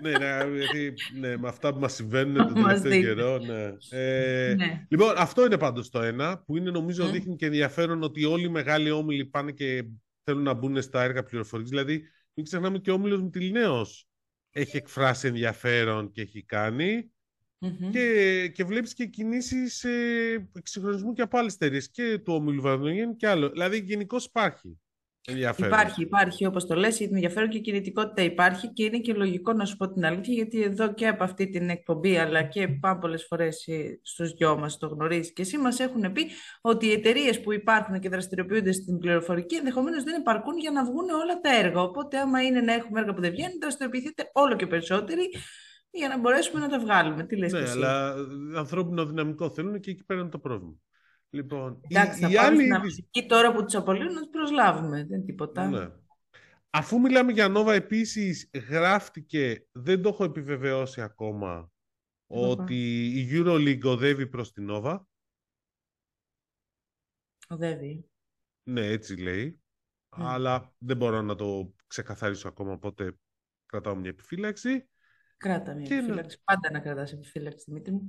ναι, ναι, γιατί ναι, με αυτά που μας συμβαίνουν τον τελευταίο καιρό. Ναι. Ε, ναι. Λοιπόν, αυτό είναι πάντως το ένα, που είναι νομίζω mm. δείχνει και ενδιαφέρον ότι όλοι οι μεγάλοι όμιλοι πάνε και θέλουν να μπουν στα έργα πληροφορικής. Δηλαδή, μην ξεχνάμε και ο Όμιλος Μητυλινέος έχει εκφράσει ενδιαφέρον και έχει Και, και βλέπεις και κινήσεις ε, εξυγχρονισμού και από άλλες εταιρείες και του Όμιλου Βαρδινογέννη και άλλο. Δηλαδή γενικώς υπάρχει. Υπάρχει, υπάρχει όπως το λες, ενδιαφέρον και η κινητικότητα υπάρχει και είναι και λογικό να σου πω την αλήθεια γιατί εδώ και από αυτή την εκπομπή αλλά και πάρα πολλές φορές ε, στους δυο μας το γνωρίζεις και εσύ μας έχουν πει ότι οι εταιρείες που υπάρχουν και δραστηριοποιούνται στην πληροφορική ενδεχομένως δεν επαρκούν για να βγουν όλα τα έργα. Οπότε άμα είναι να έχουμε έργα που δεν βγαίνουν, δραστηριοποιηθείτε όλο και περισσότεροι για να μπορέσουμε να τα βγάλουμε. Τι λες ναι, εσύ; αλλά ανθρώπινο δυναμικό θέλουν και εκεί πέρα είναι το πρόβλημα. Λοιπόν, Εντάξει, η, θα η άλλη... τώρα που τους απολύουν να τους προσλάβουμε. Δεν είναι τίποτα. Ναι. Αφού μιλάμε για Nova, επίσης γράφτηκε, δεν το έχω επιβεβαιώσει ακόμα, ότι η EuroLeague οδεύει προς την Nova. Οδεύει. Ναι, έτσι λέει. Αλλά δεν μπορώ να το ξεκαθαρίσω ακόμα, οπότε κρατάω μια επιφύλαξη. Κράτα μια επιφύλαξη. Πάντα να κρατάς επιφύλαξη, Δημήτρη μου.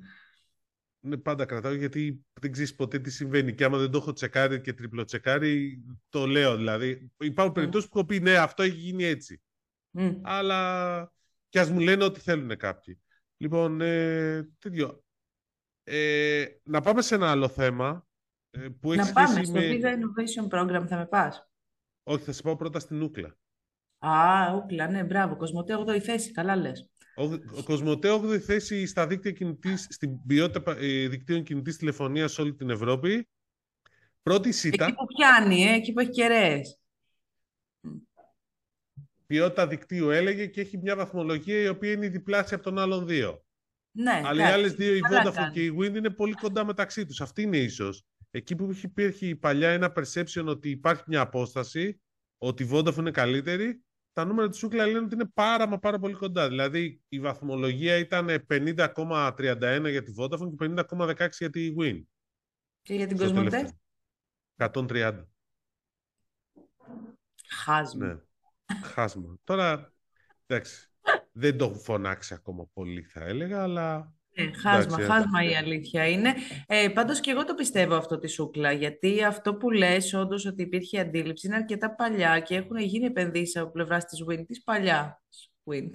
Ναι, πάντα κρατάω γιατί δεν ξέρεις ποτέ τι συμβαίνει. Και άμα δεν το έχω τσεκάρει και τριπλοτσεκάρει, το λέω δηλαδή. Υπάρχουν mm. περιπτώσεις που έχω πει ναι, αυτό έχει γίνει έτσι. Mm. Αλλά και ας μου λένε ότι θέλουν κάποιοι. Λοιπόν, ε, τέτοιο. Ε, να πάμε σε ένα άλλο θέμα. Ε, που να πάμε στο Visa Innovation Program, θα με πας; Όχι, θα σε πάω πρώτα στην Ούκλα. Α, Ούκλα, ναι, μπράβο. Κοσμοτέ 8η θέση, καλά λες. Ο Κοσμοτέ 8η θέση στα δίκτυα κινητής, στην ποιότητα ε, δικτύων κινητής τηλεφωνίας σε όλη την Ευρώπη. Πρώτη ΣΥΤΑ. Εκεί που πιάνει, ε, εκεί που έχει κεραίες. Ποιότητα δικτύου έλεγε και έχει μια βαθμολογία η οποία είναι η διπλάσια από των άλλων δύο. Ναι, Αλλά οι άλλες δύο, η Vodafone και η Wind, είναι πολύ κοντά μεταξύ τους. Αυτή είναι ίσως. Εκεί που υπήρχε παλιά ένα perception ότι υπάρχει μια απόσταση, ότι η Vodafone είναι καλύτερη, τα νούμερα της Σούκλα λένε ότι είναι πάρα μα πάρα πολύ κοντά. Δηλαδή η βαθμολογία ήταν 50,31 για τη Vodafone και 50,16 για τη Win. Και για την Κοσμοτέ; 130. Χάσμα. Ναι. Χάσμα. Τώρα, εντάξει, δεν το έχουν φωνάξει ακόμα πολύ θα έλεγα, αλλά ναι, χάσμα, Εντάξει, χάσμα η αλήθεια είναι. Ε, πάντως και εγώ το πιστεύω αυτό τη σούκλα, γιατί αυτό που λες όντως ότι υπήρχε αντίληψη είναι αρκετά παλιά και έχουν γίνει επενδύσεις από πλευράς της Wind, της παλιάς Wind.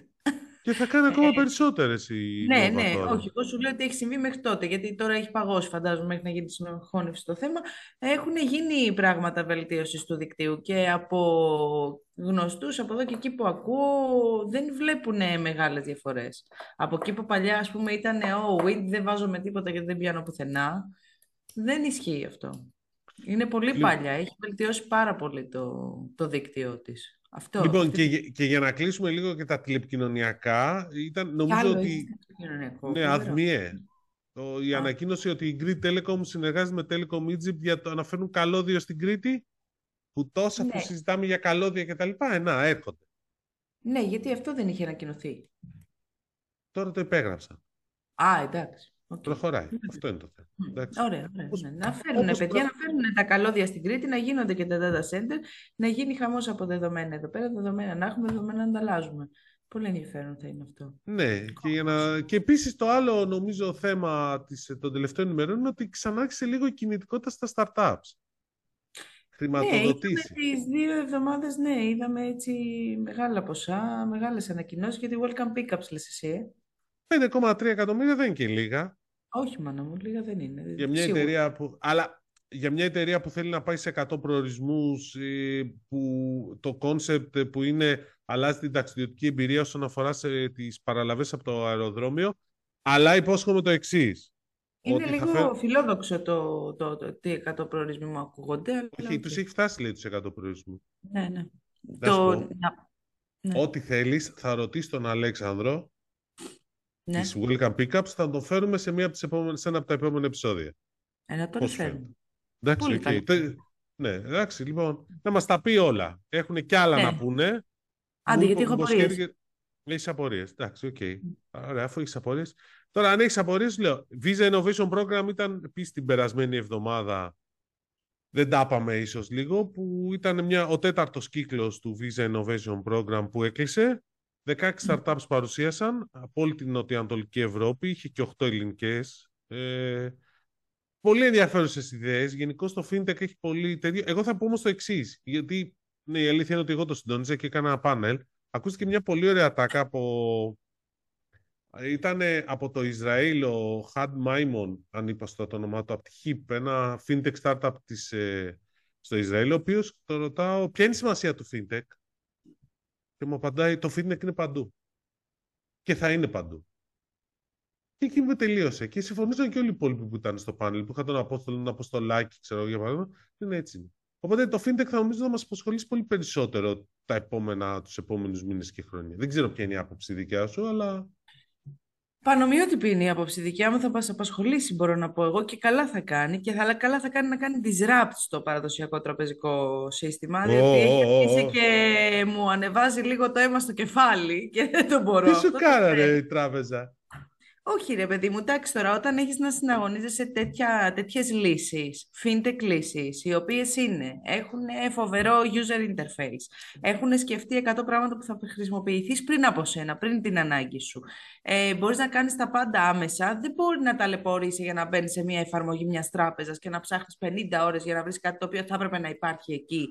Και θα κάνει ακόμα ε, περισσότερες η Ναι, ναι, όχι. Εγώ σου λέω ότι έχει συμβεί μέχρι τότε, γιατί τώρα έχει παγώσει, φαντάζομαι, μέχρι να γίνει συνοχώνευση το θέμα. Έχουν γίνει πράγματα βελτίωσης του δικτύου και από γνωστούς, από εδώ και εκεί που ακούω, δεν βλέπουν μεγάλες διαφορές. Από εκεί που παλιά, ας πούμε, ήταν ο oh, δεν βάζω με τίποτα γιατί δεν πιάνω πουθενά. Δεν ισχύει αυτό. Είναι πολύ παλιά. Έχει βελτιώσει πάρα πολύ το, το δίκτυό της. Αυτό, λοιπόν, και, και, για να κλείσουμε λίγο και τα τηλεπικοινωνιακά, ήταν, νομίζω ότι... Ναι, αδμιέ. η ανακοίνωση ότι η Greek Telecom συνεργάζεται με Telecom Egypt για το να φέρουν καλώδιο στην Κρήτη, που τόσα ναι. που συζητάμε για καλώδια και τα λοιπά, ε, να, έρχονται. Ναι, γιατί αυτό δεν είχε ανακοινωθεί. Τώρα το υπέγραψα. Α, εντάξει. Okay. Προχωράει. Αυτό είναι το θέμα. Ωραία, ωραία. Ναι. Να φέρουν, παιδιά, να φέρουν τα καλώδια στην Κρήτη, να γίνονται και τα data center, να γίνει χαμός από δεδομένα εδώ πέρα, δεδομένα να έχουμε, δεδομένα να ανταλλάζουμε. Πολύ ενδιαφέρον θα είναι αυτό. Ναι, και, για να... και επίσης το άλλο νομίζω θέμα της, των τελευταίων ημερών είναι ότι ξανάρχισε λίγο η κινητικότητα στα startups. Χρηματοδοτήσεις. Ναι, τις δύο εβδομάδες, ναι, είδαμε έτσι μεγάλα ποσά, μεγάλες ανακοινώσεις για τη Welcome Pickups, λες εσύ. Ε. 5,3 εκατομμύρια δεν είναι και λίγα. Όχι, μάνα μου, λίγα δεν είναι. Για μια εταιρεία που... Αλλά για μια εταιρεία που θέλει να πάει σε 100 προορισμούς, ε, που το concept που είναι αλλάζει την ταξιδιωτική εμπειρία όσον αφορά σε τις παραλαβές από το αεροδρόμιο, αλλά υπόσχομαι το εξής. Είναι λίγο φέρ... φιλόδοξο το, το, το, τι 100 προορισμοί μου ακούγονται. Όχι, τους έχει φτάσει λέει τους 100 προορισμούς. Ναι, ναι. Το... ναι. Ό,τι θέλεις, θα ρωτήσεις τον Αλέξανδρο ναι. της Welcome Pickups, θα το φέρουμε σε, μία από τις επόμενες, σε ένα από τα επόμενα επεισόδια. Να το φέρουμε. Εντάξει, okay. Ναι, εντάξει, λοιπόν, να μας τα πει όλα. Έχουν κι άλλα ναι. να πούνε. Άντε, γιατί έχω απορίες. Έχεις απορίες. Εντάξει, okay. Okay. Ωραία, αφού έχεις απορίες. Τώρα, αν έχεις απορίες, λέω. Visa Innovation Program ήταν επίσης την περασμένη εβδομάδα. Δεν τα είπαμε ίσως λίγο, που ήταν μια, ο τέταρτος κύκλος του Visa Innovation Program που έκλεισε. 16 startups παρουσίασαν από όλη την νοτιοανατολική Ευρώπη, είχε και 8 ελληνικές. Ε, πολύ ενδιαφέρουσες ιδέες. Γενικώς το FinTech έχει πολύ τέτοιο. Εγώ θα πω όμως το εξής. Γιατί ναι, η αλήθεια είναι ότι εγώ το συντονίζα και έκανα ένα πάνελ. Ακούστηκε μια πολύ ωραία τάκα από. Ήταν από το Ισραήλ ο Χαντ Μάιμον, αν είπα στο το όνομά του, από τη HIP, ένα fintech startup της, ε, στο Ισραήλ, ο οποίος το ρωτάω ποια είναι η σημασία του fintech; Και μου απαντάει, το fintech είναι παντού. Και θα είναι παντού. Και εκεί μου τελείωσε. Και συμφωνήσαν και όλοι οι υπόλοιποι που ήταν στο πάνελ, που είχαν τον Απόστολο, τον Αποστολάκη, ξέρω για παράδειγμα. Είναι έτσι. Οπότε το fintech θα νομίζω να μας απασχολήσει πολύ περισσότερο τα επόμενα, τους επόμενους μήνες και χρόνια. Δεν ξέρω ποια είναι η άποψη δικιά σου, αλλά Πανομοιότυπη είναι η άποψη δικιά μου, θα μας απασχολήσει μπορώ να πω εγώ και καλά θα κάνει και θα, καλά θα κάνει να κάνει disrupt στο παραδοσιακό τραπεζικό σύστημα oh, διότι έχει αρχίσει και μου ανεβάζει λίγο το αίμα στο κεφάλι και δεν το μπορώ. Τι σου κάνανε η τράπεζα; Όχι ρε παιδί μου, εντάξει τώρα, όταν έχεις να συναγωνίζεσαι τέτοια, τέτοιες λύσεις, fintech λύσεις, οι οποίες είναι, έχουν φοβερό user interface, έχουν σκεφτεί 100 πράγματα που θα χρησιμοποιηθείς πριν από σένα, πριν την ανάγκη σου. Ε, μπορείς να κάνεις τα πάντα άμεσα, δεν μπορεί να ταλαιπωρήσει για να μπαίνεις σε μια εφαρμογή μιας τράπεζας και να ψάχνεις 50 ώρες για να βρεις κάτι το οποίο θα έπρεπε να υπάρχει εκεί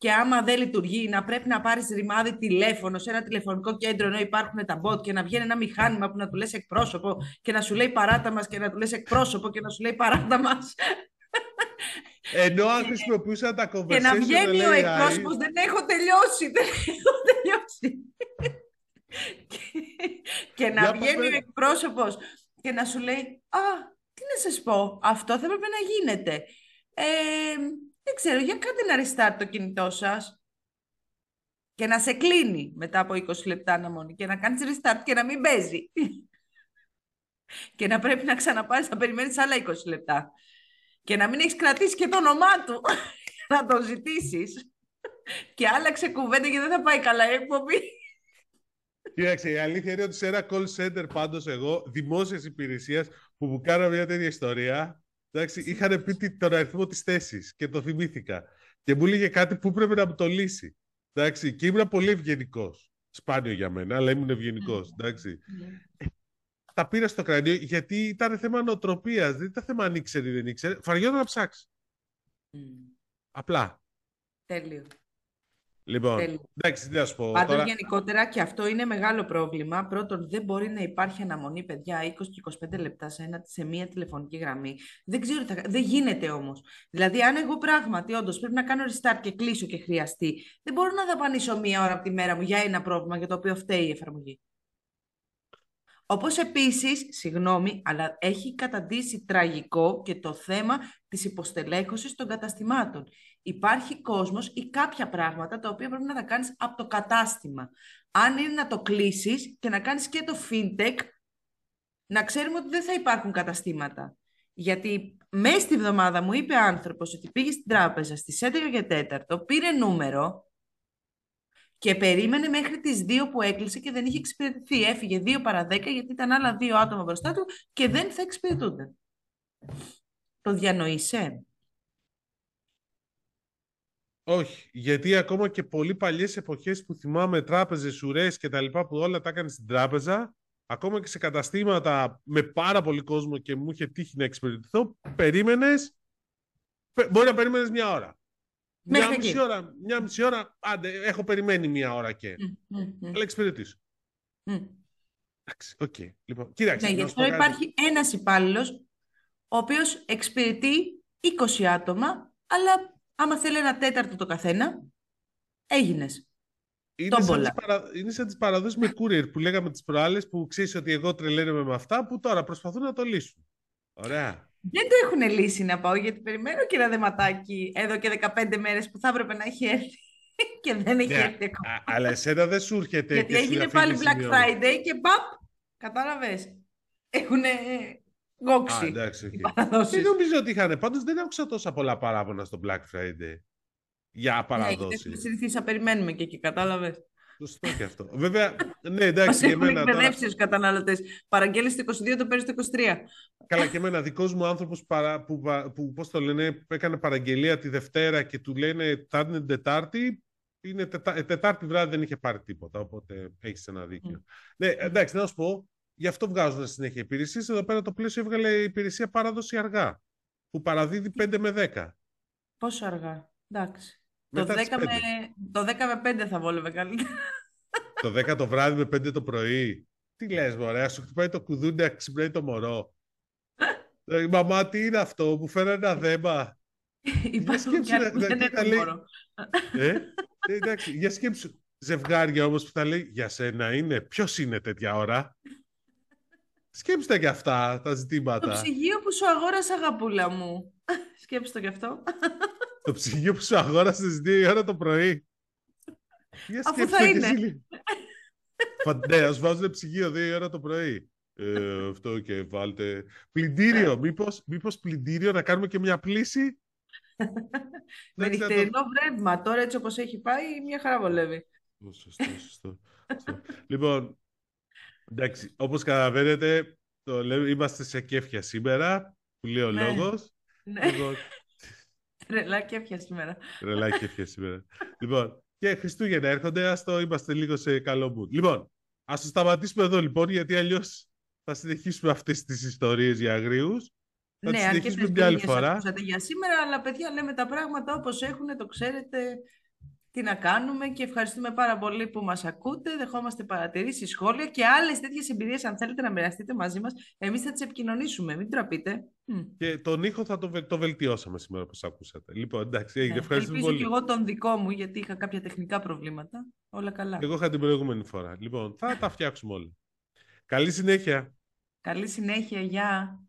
και άμα δεν λειτουργεί, να πρέπει να πάρεις ρημάδι τηλέφωνο σε ένα τηλεφωνικό κέντρο ενώ υπάρχουν τα bot και να βγαίνει ένα μηχάνημα που να του λες εκπρόσωπο και να σου λέει παράτα μας και να του λες εκπρόσωπο και να σου λέει παράτα μας. Ενώ αν χρησιμοποιούσα τα conversation... Και να βγαίνει ο εκπρόσωπος, δεν έχω τελειώσει, δεν έχω τελειώσει. και, να βγαίνει ο εκπρόσωπος και να σου λέει «Α, τι να σας πω, αυτό θα έπρεπε να γίνεται». Ε, δεν ξέρω, για κάντε να restart το κινητό σας και να σε κλείνει μετά από 20 λεπτά να μόνο και να κάνεις restart και να μην παίζει. και να πρέπει να ξαναπάρεις να περιμένεις άλλα 20 λεπτά. Και να μην έχεις κρατήσει και το όνομά του να το ζητήσεις. και άλλαξε κουβέντα και δεν θα πάει καλά η εκπομπή. Κοίταξε, η αλήθεια είναι ότι σε ένα call center πάντως εγώ, δημόσιας υπηρεσίας, που μου κάνω μια τέτοια ιστορία, Εντάξει, είχαν πει τον αριθμό της θέσης και το θυμήθηκα. Και μου έλεγε κάτι που πρέπει να μου το λύσει. Εντάξει, και ήμουν πολύ ευγενικός. Σπάνιο για μένα, αλλά ήμουν ευγενικός. Ναι. Τα πήρα στο κρανίο γιατί ήταν θέμα νοοτροπίας. Δεν ήταν θέμα αν ήξερε ή δεν ήξερε. Φαριόταν να ψάξει. Απλά. Τέλειο. Λοιπόν, εντάξει, τι να σου πω. Πάντως, γενικότερα και αυτό είναι μεγάλο πρόβλημα. Πρώτον, δεν μπορεί να υπάρχει αναμονή, παιδιά, 20 και 25 λεπτά σε, ένα, σε μία τηλεφωνική γραμμή. Δεν ξέρω, δεν γίνεται όμως. Δηλαδή, αν εγώ πράγματι όντως πρέπει να κάνω restart και κλείσω και χρειαστεί, δεν μπορώ να δαπανίσω μία ώρα από τη μέρα μου για ένα πρόβλημα για το οποίο φταίει η εφαρμογή. Όπως επίσης, συγγνώμη, αλλά έχει καταντήσει τραγικό και το θέμα της υποστελέχωσης των καταστημάτων. Υπάρχει κόσμος ή κάποια πράγματα τα οποία πρέπει να τα κάνεις από το κατάστημα. Αν είναι να το κλείσεις και να κάνεις και το fintech, να ξέρουμε ότι δεν θα υπάρχουν καταστήματα. Γιατί μέσα στη βδομάδα μου είπε άνθρωπος ότι πήγε στην τράπεζα στις 11 και 4, πήρε νούμερο και περίμενε μέχρι τις 2 που έκλεισε και δεν είχε εξυπηρετηθεί. Έφυγε 2 παρα 10 γιατί ήταν άλλα δύο άτομα μπροστά του και δεν θα εξυπηρετούνται. Το διανοείσαι; Όχι, γιατί ακόμα και πολύ παλιές εποχές που θυμάμαι τράπεζες, ουρές και τα λοιπά που όλα τα έκανε στην τράπεζα, ακόμα και σε καταστήματα με πάρα πολύ κόσμο και μου είχε τύχει να εξυπηρετηθώ, περίμενες, μπορεί να περίμενες μια ώρα. Μια μισή, ώρα, μια μισή ώρα, άντε, έχω περιμένει μια ώρα και. Mm, mm, Αλλά εξυπηρετήσω. Εντάξει, okay. Okay. Λοιπόν, κοίταξε. Ναι, γι' αυτό υπάρχει ένας υπάλληλος ο οποίος εξυπηρετεί 20 άτομα, αλλά άμα θέλει ένα τέταρτο το καθένα, έγινες. Είναι σαν, τις παρα... είναι σαν τις παραδόσεις με courier που λέγαμε τις προάλλες που ξέρεις ότι εγώ τρελαίνομαι με αυτά που τώρα προσπαθούν να το λύσουν. Ωραία. Δεν το έχουν λύσει να πάω, γιατί περιμένω και ένα δεματάκι εδώ και 15 μέρες που θα έπρεπε να έχει έρθει και δεν έχει yeah, ναι, έρθει ακόμα. Αλλά εσένα δεν σου έρχεται Γιατί έγινε πάλι Black Friday και παπ, κατάλαβες. Έχουν γκόξει οι παραδόσεις. Δεν νομίζω ότι είχαν. Πάντως δεν άκουσα τόσα πολλά παράπονα στο Black Friday για παραδόσεις. Ναι, γιατί να περιμένουμε και εκεί, κατάλαβες. Σωστό και αυτό. Βέβαια, ναι, εντάξει, για μένα. Έχουν εκπαιδεύσει τώρα... καταναλωτές. Παραγγέλνει το 22, το παίρνεις το 23. Καλά, και εμένα δικός μου άνθρωπος που, που, που πώς το λένε, έκανε παραγγελία τη Δευτέρα και του λένε θα είναι Τετάρτη. Είναι τετά, ε, Τετάρτη βράδυ δεν είχε πάρει τίποτα. Οπότε έχεις ένα δίκιο. Ναι, εντάξει, να σου πω, γι' αυτό βγάζουν συνέχεια υπηρεσίες. Εδώ πέρα το πλαίσιο έβγαλε υπηρεσία παράδοση αργά. Που παραδίδει 5 με 10. Πόσο αργά, εντάξει. Το 10, με, το 10 με 5 θα βόλευε καλύτερα. Το 10 το βράδυ με 5 το πρωί. Τι λες μωρέ, σου χτυπάει το κουδούνι να ξυπνάει το μωρό. Η μαμά τι είναι αυτό, μου φέρανε ένα δέμα. Υπάρχουν και άλλοι που δεν έχουν χώρο. Ε, εντάξει, για σκέψου. Ζευγάρια όμως που θα λέει για σένα είναι, ποιος είναι τέτοια ώρα; Σκέψτε και αυτά τα ζητήματα. Το ψυγείο που σου αγόρασα, αγαπούλα μου. Σκέψτε το και αυτό. το ψυγείο που σου αγόρασε στις 2 η ώρα το πρωί. Για Αφού θα είναι. Φαντέα, βάζουν ψυγείο 2 η ώρα το πρωί. Ε, αυτό και βάλτε. Πλυντήριο. Μήπως, μήπως πλυντήριο να κάνουμε και μια πλήση; Με νυχτερινό βρέμμα. Τώρα έτσι όπως έχει πάει, μια χαρά βολεύει. Σωστό, σωστό. λοιπόν, εντάξει, όπως καταλαβαίνετε, το λέμε, είμαστε σε κέφια σήμερα, που λέει ο ναι. λόγος. Ναι. Λοιπόν, Τρελά κέφια σήμερα. Τρελά κέφια σήμερα. λοιπόν, και Χριστούγεννα έρχονται, ας το είμαστε λίγο σε καλό mood. Λοιπόν, ας το σταματήσουμε εδώ λοιπόν, γιατί αλλιώς θα συνεχίσουμε αυτές τις ιστορίες για αγρίους. Θα ναι, συνεχίσουμε μια άλλη φορά. για σήμερα, αλλά παιδιά λέμε τα πράγματα όπως έχουν, το ξέρετε τι να κάνουμε και ευχαριστούμε πάρα πολύ που μας ακούτε. Δεχόμαστε παρατηρήσεις, σχόλια και άλλες τέτοιες εμπειρίες αν θέλετε να μοιραστείτε μαζί μας. Εμείς θα τις επικοινωνήσουμε, μην τραπείτε. Και τον ήχο θα το, το βελτιώσαμε σήμερα όπως ακούσατε. Λοιπόν, εντάξει, ναι, ευχαριστούμε πολύ. Ελπίζω και εγώ τον δικό μου γιατί είχα κάποια τεχνικά προβλήματα. Όλα καλά. Εγώ είχα την προηγούμενη φορά. Λοιπόν, θα τα φτιάξουμε όλα. Καλή συνέχεια. Καλή συνέχεια, γεια.